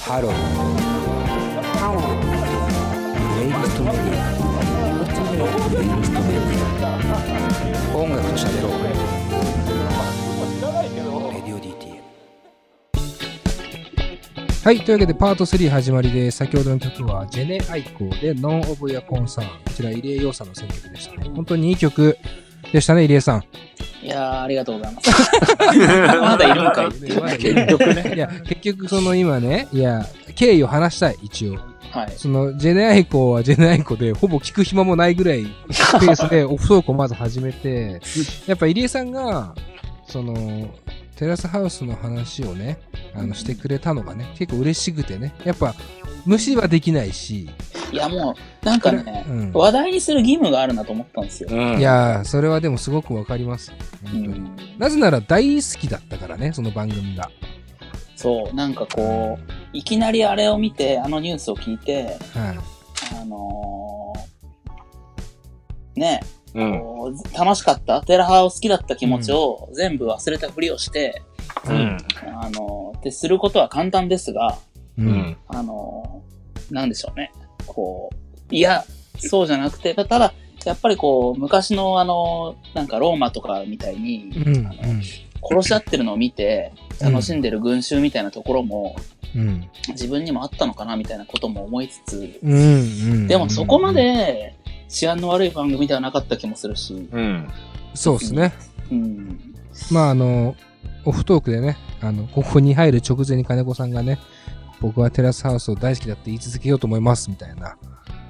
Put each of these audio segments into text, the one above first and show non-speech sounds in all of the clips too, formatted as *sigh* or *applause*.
ハローハロープレイリストメディアプレイリストメディア音楽と喋ろうレディオ DTM はい。というわけで、パート3始まりです。先ほどの曲は、 Jhené Aiko で、 None of Your Concern。こちら、入江陽さんの選曲でしたね。本当にいい曲でしたね、入江さん。いやー、ありがとうございます。*laughs* まだいるんかいっていう。結局ね。いや、結局、その今ね、いや、経緯を話したい、一応。はい。その、ジェネアイコーはジェネアイコーで、ほぼ聞く暇もないぐらい、ペースでオフトークをまず始めて、やっぱ入江さんが、その、テラスハウスの話をね、あの、してくれたのがね、結構嬉しくてね、やっぱ、無視はできないし、いや、もう、なんかね、うん話題にする義務があるなと思ったんですよ。うんいやー、それはでもすごくわかります。本当に。うん、なぜなら大好きだったからね、その番組が。そう、なんかこう、いきなりあれを見て、あのニュースを聞いて、はい。あのー、ね、うん。楽しかった、テラハを好きだった気持ちを全部忘れたふりをして、うん。あのー、ってすることは簡単ですが、う。うんん。あのー、なんでしょうね。こう、いや、そうじゃなくて、たただ、やっぱりこう、昔のあの、なんかローマとかみたいに、うん。あの殺し合ってるのを見て、楽しんでる群衆みたいなところも、うん。自分にもあったのかなみたいなことも思いつつ、うん。うん。でもそこま、で治安の悪い番組ではなかった気もするし、うん。そうですね。うん。まあ、あの、オフトークでね、あの、ここに入る直前に金子さんがね、僕はテラスハウスを大好きだって言い続けようと思います、みたいな。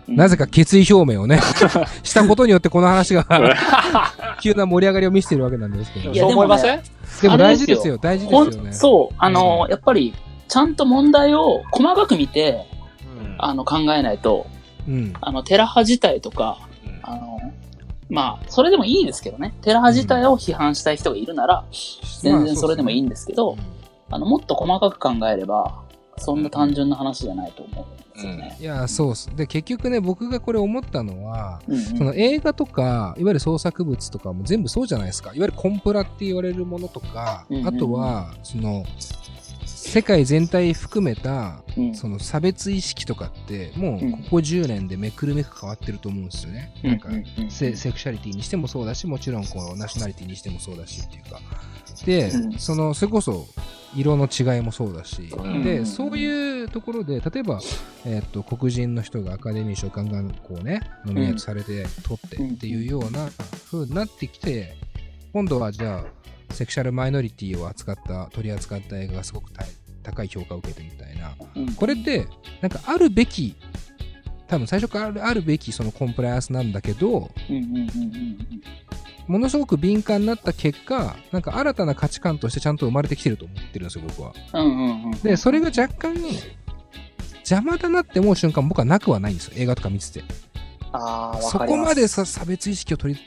なぜか決意表明をね、*laughs* したことによってこの話が *laughs* 急な盛り上がりを見せているわけなんですけど。いやそう思いませんでもあれですよ大事ですよ、大事ですほよね。んそう、あの、やっぱり、ちゃんと問題を細かく見て、あの、考えないと、うん。あの、テラハ自体とか、あの、まあ、それでもいいですけどね。テラハ自体を批判したい人がいるなら、全然それでもいいんですけど、あの、もっと細かく考えれば、そんな単純な話じゃないと思うんですよね。いや、そうっす。で、結局ね、僕がこれ思ったのは、うんうんその映画とか、いわゆる創作物とかも全部そうじゃないですか。いわゆるコンプラって言われるものとか、うんうんうんあとは、その、世界全体含めた、うん。その差別意識とかって、もううん。ここ10年でめくるめく変わってると思うんですよね。うん。うん。うん。セ、セクシャリティにしてもそうだし、もちろんこうナショナリティにしてもそうだしっていうか。で、うん。その、それこそ、色の違いもそうだし、うん。で、そういうところで、例えば、えっと、黒人の人がアカデミー賞ガンガンこうね、ノミネートされて取ってっていうような風になってきて、今度はじゃあ、セクシャルマイノリティを扱った、取り扱った映画がすごく大高い評価を受けてみたいな。うんこれって、なんかあるべき、多分最初からあるべきそのコンプライアンスなんだけど、ものすごく敏感になった結果、なんか新たな価値観としてちゃんと生まれてきてると思ってるんですよ、僕は。で、それが若干、邪魔だなって思う瞬間、僕はなくはないんですよ、映画とか見てて。あそ。こまでさ差別意識を取り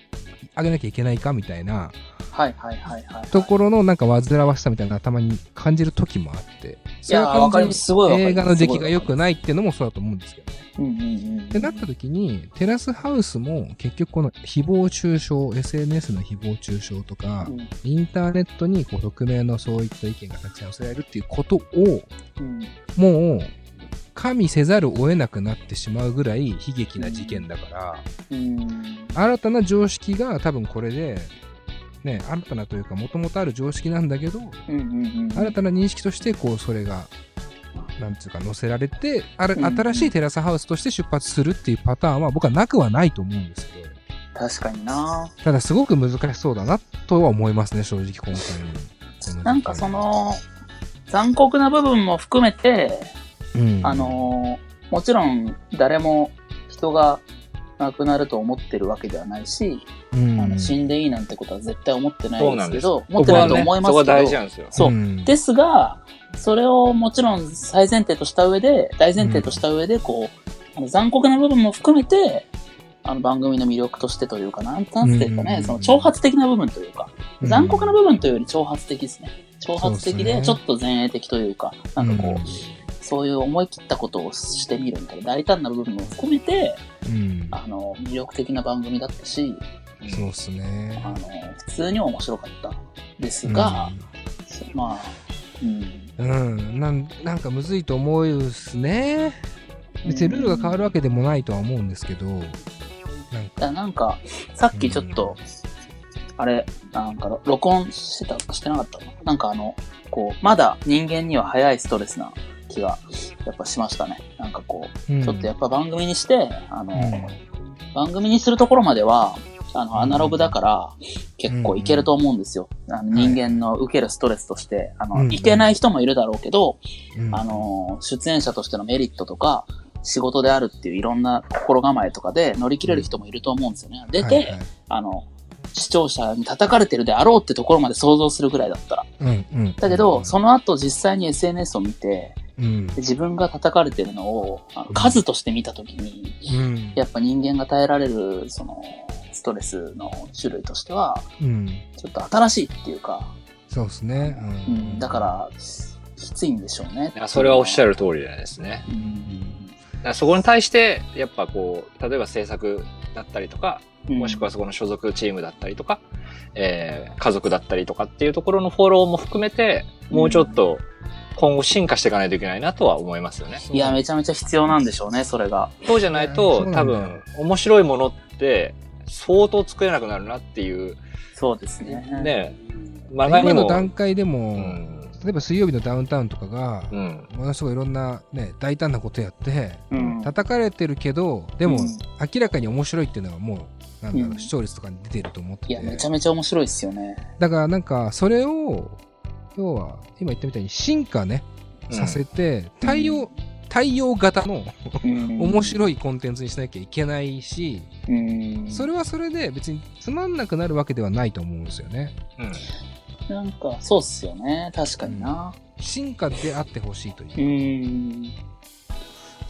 上げなきゃいけないかみたいなはいはいはいはい。ところのなんか煩わしさみたいなたまに感じる時もあって、それはわかります完全にすごい映画の出来が良くないっていうのもそうだと思うんですけどね。うんうんうん。ってなった時に、テラスハウスも結局この誹謗中傷、SNS の誹謗中傷とか、うんインターネットにこう匿名のそういった意見がたくさん寄せられるっていうことを、うんもう、加味せざるを得なくなってしまうぐらい悲劇な事件だから、うん新たな常識が多分これで、ね、新たなというか、もともとある常識なんだけど、うんうんうん。新たな認識として、こう、それが、なんつうか、載せられて、あるうんうん新しいテラスハウスとして出発するっていうパターンは、僕はなくはないと思うんですけど、確かにな。ただ、すごく難しそうだなとは思いますね、正直、今回。なんかそ、の、残酷な部分も含めて、うん、あ、のーもちろん誰も人が亡くなると思ってるわけではないし、うん、あの死んでいいなんてことは絶対思ってなそなんですいうです。けど、思ってないと思いますけど、なんですよ。そう。うん。ですが、それをもちろん最前提とした上で、大前提とした上で、こう、あの残酷な部分も含めて、あの番組の魅力としてというか、なんなんていうかね、うん。その挑発的な部分というか、うん。残酷な部分というより挑発的ですね。挑発的で、ちょっと前衛的というか、なんかこう、そういう思い切ったことをしてみるみたいな大胆な部分も含めて、うん、うんあの、魅力的な番組だったし、そうっすね。あの、普通に面白かったですが、まあ、うん、うん、なんなんかむずいと思うっすね。別にルールが変わるわけでもないとは思うんですけど、なんか、だなんか、さっきちょっと、あれ、なんか、録音してた、してなかったなんかあの、こう、まだ人間には早いストレスな気が、やっぱしましたね。なんかこう、うん。ちょっとやっぱ番組にして、あの、うん。番組にするところまでは、あの、アナログだから、結構いけると思うんですよ。あの人間の受けるストレスとして、あの、うん。いけない人もいるだろうけど、うん。あの、出演者としてのメリットとか、仕事であるっていういろんな心構えとかで乗り切れる人もいると思うんですよね。出て、はいはい。あの、視聴者に叩かれてるであろうってところまで想像するぐらいだったら。うんうん、だけど、その後実際に SNS を見て、うんで自分が叩かれてるのをあの数として見たときに、うんやっぱ人間が耐えられる、その、ストレスの種類としては、うん、ちょっと新しいっていうか、そうですね。ううんん、だから、きついんでしょうね。いやそれはおっしゃる。る通りですね。うんだからそこに対して、やっぱこう、例えば制作だったりとか、うんもしくはそこの所属チームだったりとか、えー家族だったりとかっていうところのフォローも含めて、もうちょっと今後進化していかないといけないなとは思いますよね。いや、めちゃめちゃ必要なんでしょうね、それが。そうじゃないそと多分、面白いものって相当作れなくなるなっていう、そうですね。ね、漫画にも。今の段階でも、うん例えば水曜日のダウンタウンとかが、うん。ものすごいいろんな、ね、大胆なことやって、うん。叩かれてるけど、でも、うん明らかに面白いっていうのはもう、なんだろう、うん視聴率とかに出てると思ってて。いや、めちゃめちゃ面白いですよね。だからなんか、それを、要は、今言ったみたいに進化ね、させて、対応、対応型のうん面白いコンテンツにしなきゃいけないし、うん。それはそれで別につまんなくなるわけではないと思うんですよね。うん。なんか、そうっすよね。確かにな。進化であってほしいといううか、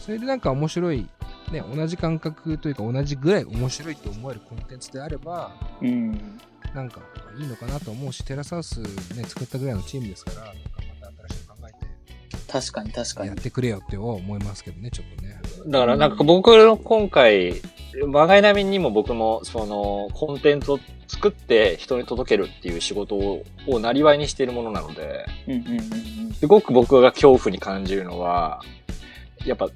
ん。それでなんか面白い、ね、同じ感覚というか同じぐらい面白いと思えるコンテンツであれば、うん。なんかいいのかなと思うし、テラスハウスね、作ったぐらいのチームですから、なんかまた新しいの考え確かに確かにてやっ。てくれよっては思いますけどね、ちょっとね。だからなんか僕の今回、我が家並みにも僕もそのコンテンツを作って人に届けるっていう仕事ををなりわいにしているものなので、うんうんうんうん。すごく僕が恐怖に感じるのは、やっぱ、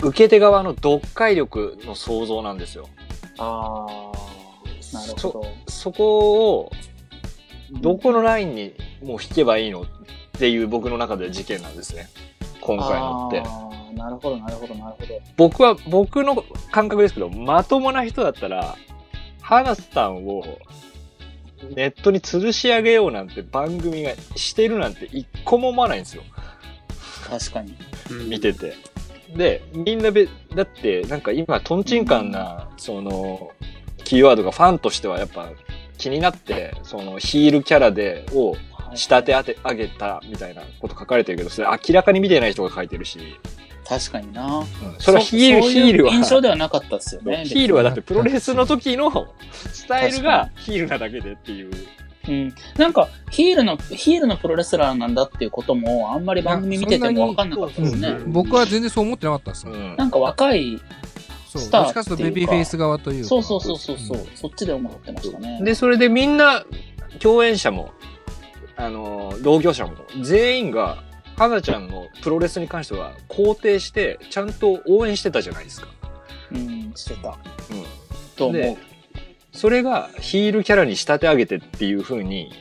受け手側の読解力の想像なんですよ。ああ、なるほど。そこを、どこのラインにもう引けばいいのっていう僕の中で事件なんですね。今回のって。なるほど、なるほど、なるほど。僕は、僕の感覚ですけど、まともな人だったら、花さんをネットに吊るし上げようなんて番組がしてるなんて一個も思わないんですよ。確かに。見てて。で、みんなべ、だって、なんか今、トンチンカンな、その、キーワードがファンとしてはやっぱ気になって、そのヒールキャラで、を仕立て当て上げたみたいなこと書かれてるけど、それ明らかに見てない人が書いてるし、確かにな。それはヒール、ヒールは、印象ではなかったっすよね。ヒールはだってプロレスの時の *laughs* スタイルがヒールなだけでっていう。うん。なんか、ヒールの、ヒールのプロレスラーなんだっていうことも、あんまり番組見てても分かんなかったですね。うん僕は全然そう思ってなかったです。うんなんか若い、そう、スターどっちかというとベビーフェイス側というか。そうそうそうそうそう、んそっちで思ってましたね。で、それでみんな、共演者も、あの、同業者も、全員が、花ちゃんのプロレスに関しては肯定して、ちゃんと応援してたじゃないですか。うん、してた。うん。と思うで。それがヒールキャラに仕立て上げてっていう風に、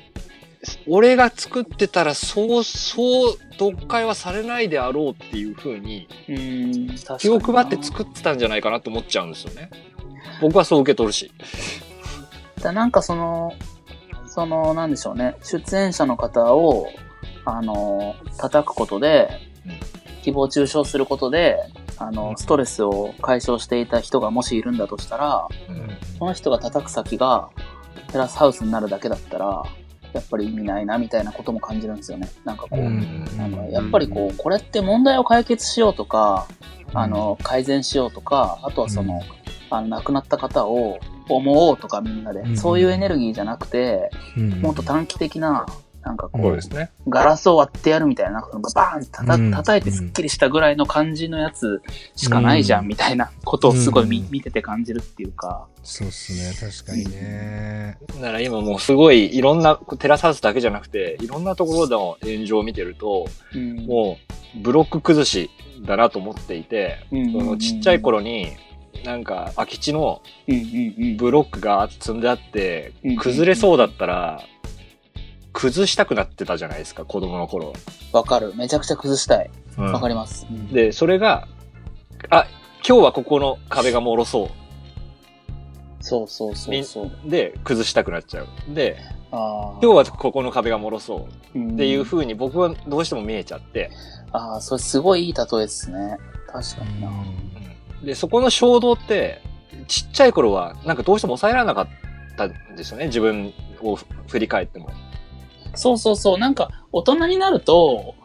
俺が作ってたらそう、そう、読解はされないであろうっていう風に、うに。気を配って作ってたんじゃないかなと思っちゃうんですよね。僕はそう受け取るし。だなんかその、その、なんでしょうね、出演者の方を、あの、叩くことでうん、誹謗中傷することで、あの、ストレスを解消していた人がもしいるんだとしたら、その人が叩く先がテラスハウスになるだけだったら、やっぱり意味ないな、みたいなことも感じるんですよね。なんかこう、うん。なんかやっぱりこう、これって問題を解決しようとか、あの、改善しようとか、あとはその、あの、亡くなった方を思おうとかみんなで、うん。そういうエネルギーじゃなくて、うん。もっと短期的な、なんかこう、そうですね。ガラスを割ってやるみたいな、なんかバーンってたたうん。叩いてスッキリしたぐらいの感じのやつしかないじゃん、うん。みたいなことをすごい見,、うん。見てて感じるっていうか。そうっすね、確かにね。だから今もうすごいいろんな、テラスハウスだけじゃなくて、いろんなところの炎上を見てると、うん。もうブロック崩しだなと思っていて、うん。そのちっちゃい頃に、なんか空き地のブロックが積んであってうん、崩れそうだったら、崩したくなってたじゃないですか、子供の頃。わかる。めちゃくちゃ崩したい。うんわかります。うんで、それが、あ、今日はここの壁が脆そそうそうそうそう。う。で、崩したくなっちゃう。で、あ今日はここの壁が脆そう日っていう風に僕はどうしても見えちゃって、ああ、それすごいいい例えですね。確かにな。で、そこの衝動って、ちっちゃい頃は、なんかどうしても抑えられなかったんですよね、自分を振り返っても。そうそうそう。なんか、大人になると、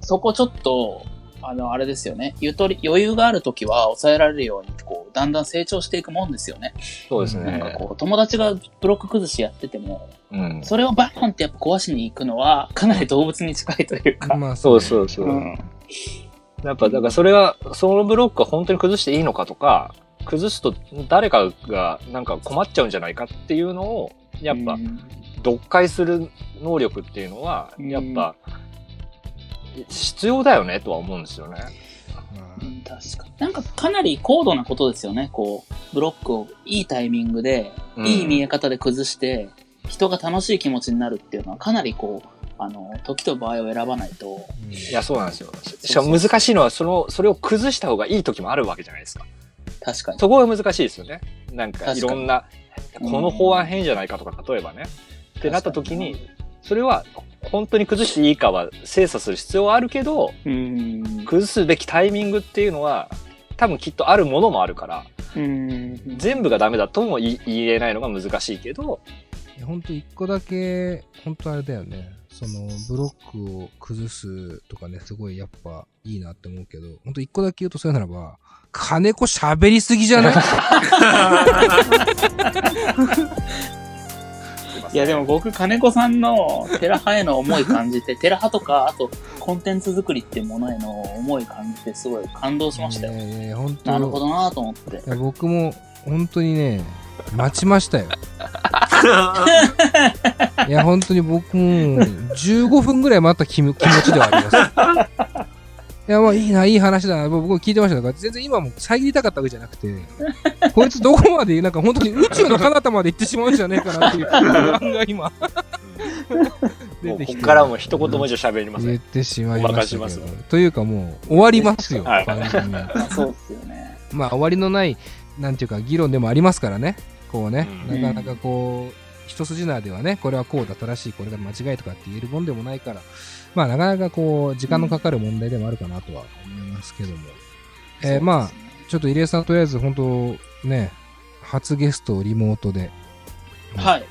そこちょっと、あの、あれですよね。ゆとり、余裕があるときは抑えられるように、こう、だんだん成長していくもんですよね。そうですね。なんかこう、友達がブロック崩しやってても、うん。それをバーンってやっぱ壊しに行くのは、かなり動物に近いというか。まあ、そうそうそう。うん。やっぱ、だからそれは、そのブロックは本当に崩していいのかとか、崩すと誰かがなんか困っちゃうんじゃないかっていうのを、やっぱう、ん読解する能力っていうのは、うんやっぱ、必要だよねとは思うんですよね。まうん確かに。なんかかなり高度なことですよね。こう、ブロックをいいタイミングで、うんいい見え方で崩して、人が楽しい気持ちになるっていうのはかなりこう、あの、時と場合を選ばないと、あいや、そうなんですよ。しかも難しいのは、その、それを崩した方がいい時もあるわけじゃないですか。確かに。そこが難しいですよね。なんか、いろんな、うんこの法案変じゃないかとか、例えばね。ってなった時に、それは、本当に崩していいかは精査する必要はあるけど、うん。崩すべきタイミングっていうのは、多分きっとあるものもあるから、うん。全部がダメだとも言い言えないのが難しいけど、いや、ほんと一個だけ、ほんとあれだよね。その、ブロックを崩すとかね、すごいやっぱいいなって思うけど、ほんと一個だけ言うとそれならば、金子喋りすぎじゃない？*laughs* いやでも僕、金子さんのテラ派への思い感じて、*laughs* テラ派とか、あとコンテンツ作りっていうものへの思い感じて、すごい感動しましたよ。いやいやいや、ほんと。なるほどなと思って。僕も本当にね、待ちましたよ。*laughs* いや、本当に僕も15分ぐらい待った気も気持ちではあります。いや、まあいいな、いい話だな。僕も聞いてましたから、全然今も遮りたかったわけじゃなくて、*laughs* こいつどこまで、なんか本当に宇宙の彼方まで行ってしまうんじゃねえかなっていう *laughs* 不安が今、*laughs* も。うここからも一言も以上喋りません。言ってしまいましますど。というかもう終わりますよ、はい完全に。まあそうですよね。まあ終わりのない、なんていうか議論でもありますからね。こうね、うんなかなかこう、一筋縄ではね、これはこうだ正しい、これが間違いとかって言えるもんでもないから、まあなかなかこう、時間のかかる問題でもあるかなとは思いますけども。えーまあ、ちょっと入江さんとりあえず本当ね、初ゲストリモートで、はい。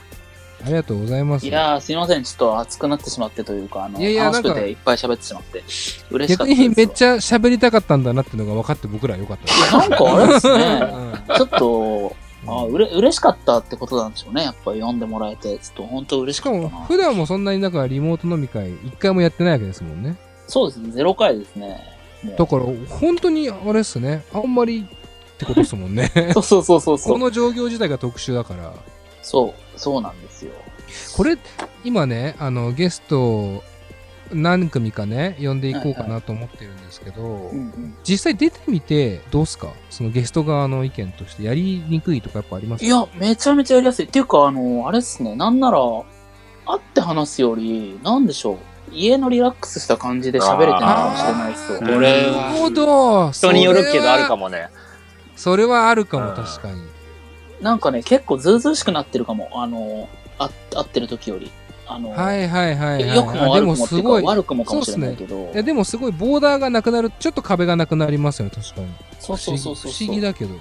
ありがとうございます。いやー、すいません。ちょっと熱くなってしまってというか、あの、いやいや楽しくていっぱい喋ってしまって、嬉しか逆ったですよ。にめっちゃ喋りたかったんだなっていうのが分かって僕らは良かったです。なんかあれですね。*laughs* うんちょっと、あうれ嬉しかったってことなんでしょうね。やっぱ読んでもらえて、ちょっと本当嬉ししかったな。普段もそんなになんかリモート飲み会一回もやってないわけですもんね。そうですね。ゼロ回ですね。だから本当にあれっすね。あんまりってことですもんね。*laughs* そうそうそうそうそう。この状況自体が特殊だから。そう、そうなんですよ。これ、今ね、あの、ゲスト何組かね、呼んでいこうかなと思ってるんですけど、うんうん実際出てみてどうっすか？そのゲスト側の意見としてやりにくいとかやっぱありますいや、めちゃめちゃやりやすい。っていうか、あの、あれですね。なんなら、会って話すより、なんでしょう。家のリラックスした感じで喋れてないかもしれないですよ。なるほど人によるけどあるかも。もね。それはあるかも、うん確かに。なんかね、結構ズうずうしくなってるかも。あの、あ会ってる時より。あの、はいはいはい、はい。良くもあでも悪くもっていうか、すごい。悪くもかもしれないけど。いやでもすごいボーダーがなくなる、ちょっと壁がなくなりますよね、確かに。そうそうそうそう。不思議だけど。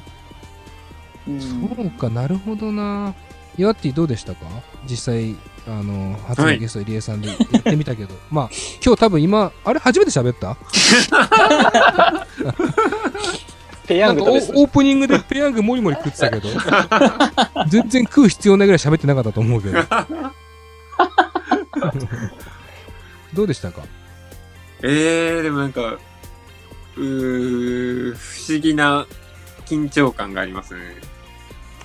うんそうか、なるほどな。イワッティどうでしたか？実際、あの、初のゲスト入江さんでやってみたけど。*laughs* まあ、今日多分今、あれ？初めて喋った？ペヤングとです。オープニングでペヤングもりもり食ってたけど、*laughs* 全然食う必要ないぐらい喋ってなかったと思うけど。*laughs* どうでしたか？えー、でもなんか、うー、不思議な緊張感がありますね。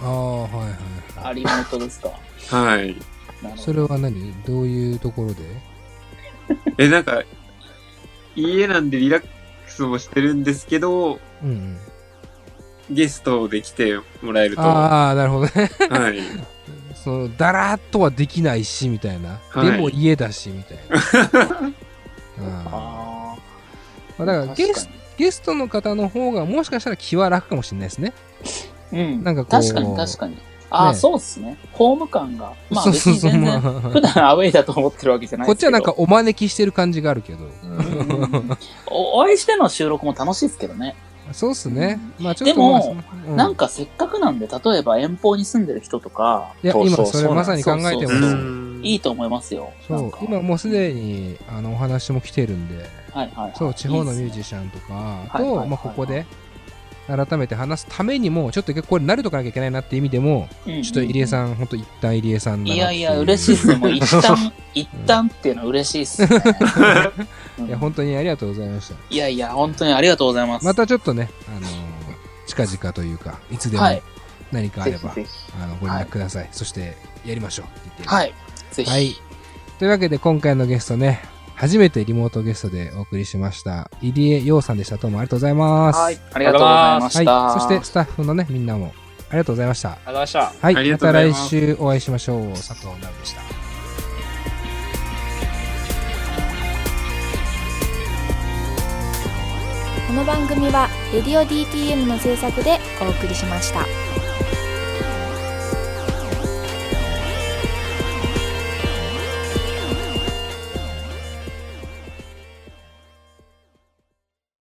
ああ、はいはいあ、リモートですか？はい。なるほどそれは何？どういうところで？*laughs* え、なんか、家なんでリラックスもしてるんですけど、うんうん。ゲストで来てもらえると、はああ、なるほどね。い。その、だらーっとはできないし、みたいな。はいでも家だし、みたいな。*laughs* うんあまあ、だあ。からゲスゲストの方の方がもしかしたら気は楽かもしれないですね。うん。なんかこう確かに確かに。ああ、ねそうっすね。ホーム感が。まあ別そうそうそう。に全然、ま *laughs* あ普段アウェイだと思ってるわけじゃないですけど。こっちはなんかお招きしてる感じがあるけど。*laughs* お会いしての収録も楽しいですけどね。そうっすね。まあちょっとでもうなんかせっかくなんで、例えば遠方に住んでる人とか、いや、今それまさに考えてそうそうそう。ます。ん。いいと思いますよ。そう。今もうすでにあのお話も来てるんで、はいはいはい。そう、地方のミュージジシャンとかと、はいはいはい。まあここで改めて話すためにも、ちょっとこれ慣れとかなきゃいけないなって意味でも、ちょっと入江さん、本当一旦入江さんいやいや、嬉しいっすね。もう一旦、*laughs* 一旦っていうのは嬉しいっすね。う *laughs* んいや、本当にありがとうございました。いやいや、本当にありがとうございます。またちょっとね、あのー近々というか、いつでもはい何かあれば、ぜひぜあのご連絡ください。そして、やりましょうって言って。はい。ぜひ。はい。というわけで、今回のゲストね、初めてリモートゲストでお送りしました、入江洋さんでした。どうもありがとうございます。はい。ありがとうございました。はい。そして、スタッフのね、みんなも、ありがとうございました。ありがとうございました。はい。ありがまた来週お会いしましょう。佐藤直でした。この番組は「レディオ DTM」の制作でお送りしました。